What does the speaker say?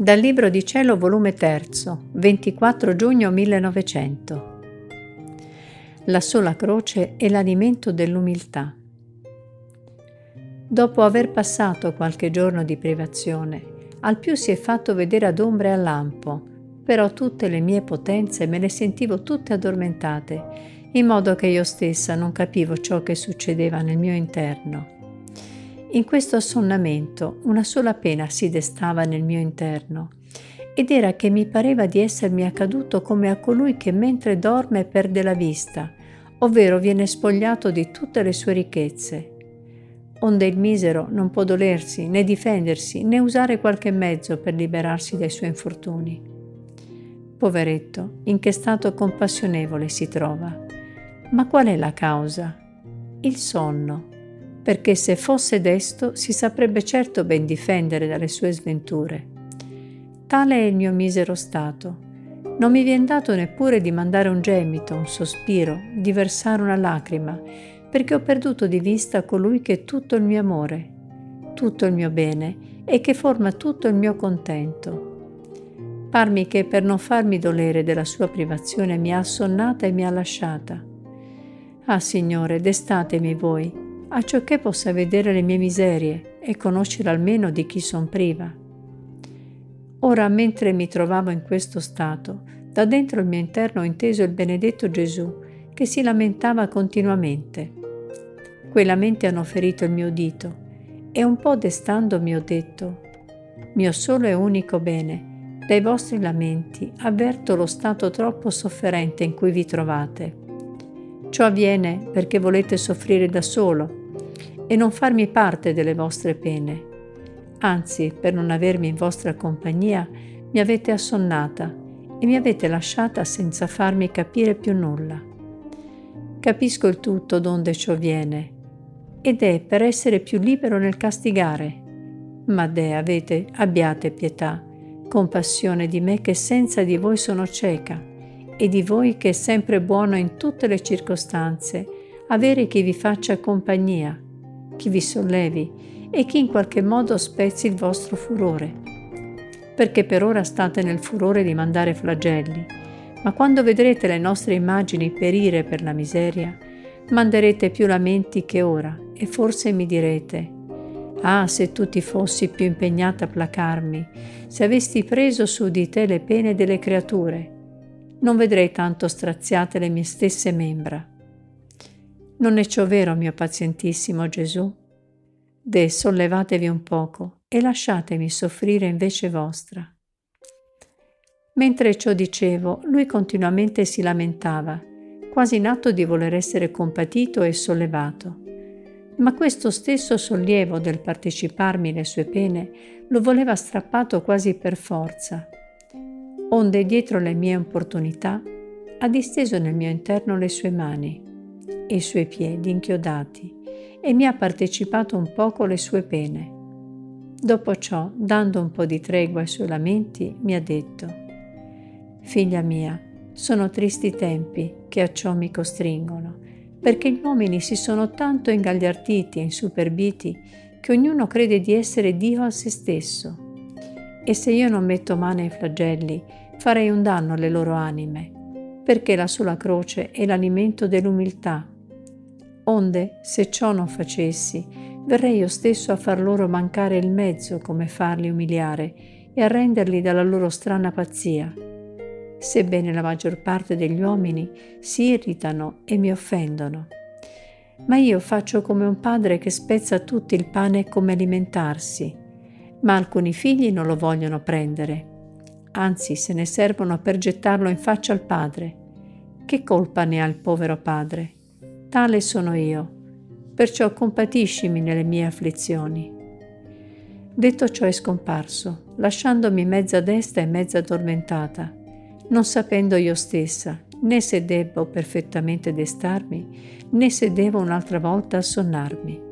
Dal Libro di Cielo, volume 3, 24 giugno 1900. La sola croce è l'alimento dell'umiltà. Dopo aver passato qualche giorno di privazione, al più si è fatto vedere ad ombre e a lampo, però tutte le mie potenze me le sentivo tutte addormentate, in modo che io stessa non capivo ciò che succedeva nel mio interno. In questo assonnamento una sola pena si destava nel mio interno, ed era che mi pareva di essermi accaduto come a colui che mentre dorme perde la vista, ovvero viene spogliato di tutte le sue ricchezze. Onde il misero non può dolersi, né difendersi, né usare qualche mezzo per liberarsi dai suoi infortuni. Poveretto, in che stato compassionevole si trova. Ma qual è la causa? Il sonno perché se fosse desto si saprebbe certo ben difendere dalle sue sventure. Tale è il mio misero stato. Non mi vien dato neppure di mandare un gemito, un sospiro, di versare una lacrima, perché ho perduto di vista colui che è tutto il mio amore, tutto il mio bene e che forma tutto il mio contento. Parmi che per non farmi dolere della sua privazione mi ha assonnata e mi ha lasciata. Ah Signore, destatemi voi, a ciò che possa vedere le mie miserie e conoscere almeno di chi son priva. Ora, mentre mi trovavo in questo stato, da dentro il mio interno ho inteso il benedetto Gesù che si lamentava continuamente. Quei lamenti hanno ferito il mio udito e un po' destandomi ho detto, mio solo e unico bene, dai vostri lamenti avverto lo stato troppo sofferente in cui vi trovate. Ciò avviene perché volete soffrire da solo e non farmi parte delle vostre pene. Anzi, per non avermi in vostra compagnia, mi avete assonnata e mi avete lasciata senza farmi capire più nulla. Capisco il tutto donde ciò viene, ed è per essere più libero nel castigare. Ma Deh, avete, abbiate pietà, compassione di me che senza di voi sono cieca, e di voi che è sempre buono in tutte le circostanze, avere chi vi faccia compagnia chi vi sollevi e chi in qualche modo spezzi il vostro furore. Perché per ora state nel furore di mandare flagelli, ma quando vedrete le nostre immagini perire per la miseria, manderete più lamenti che ora e forse mi direte, ah se tu ti fossi più impegnata a placarmi, se avessi preso su di te le pene delle creature, non vedrei tanto straziate le mie stesse membra. Non è ciò vero, mio pazientissimo Gesù? De, sollevatevi un poco e lasciatemi soffrire invece vostra. Mentre ciò dicevo, lui continuamente si lamentava, quasi in atto di voler essere compatito e sollevato. Ma questo stesso sollievo del parteciparmi le sue pene lo voleva strappato quasi per forza. Onde dietro le mie opportunità ha disteso nel mio interno le sue mani e i suoi piedi inchiodati e mi ha partecipato un poco le sue pene. Dopo ciò, dando un po' di tregua ai suoi lamenti, mi ha detto, Figlia mia, sono tristi tempi che a ciò mi costringono, perché gli uomini si sono tanto ingagliarditi e insuperbiti che ognuno crede di essere Dio a se stesso. E se io non metto mano ai flagelli, farei un danno alle loro anime, perché la sola croce è l'alimento dell'umiltà Onde, se ciò non facessi, verrei io stesso a far loro mancare il mezzo come farli umiliare e a renderli dalla loro strana pazzia. Sebbene la maggior parte degli uomini si irritano e mi offendono. Ma io faccio come un padre che spezza tutti il pane come alimentarsi, ma alcuni figli non lo vogliono prendere, anzi se ne servono per gettarlo in faccia al padre. Che colpa ne ha il povero padre? Tale sono io, perciò compatiscimi nelle mie afflizioni. Detto ciò è scomparso, lasciandomi mezza desta e mezza addormentata, non sapendo io stessa né se debbo perfettamente destarmi, né se devo un'altra volta assonnarmi.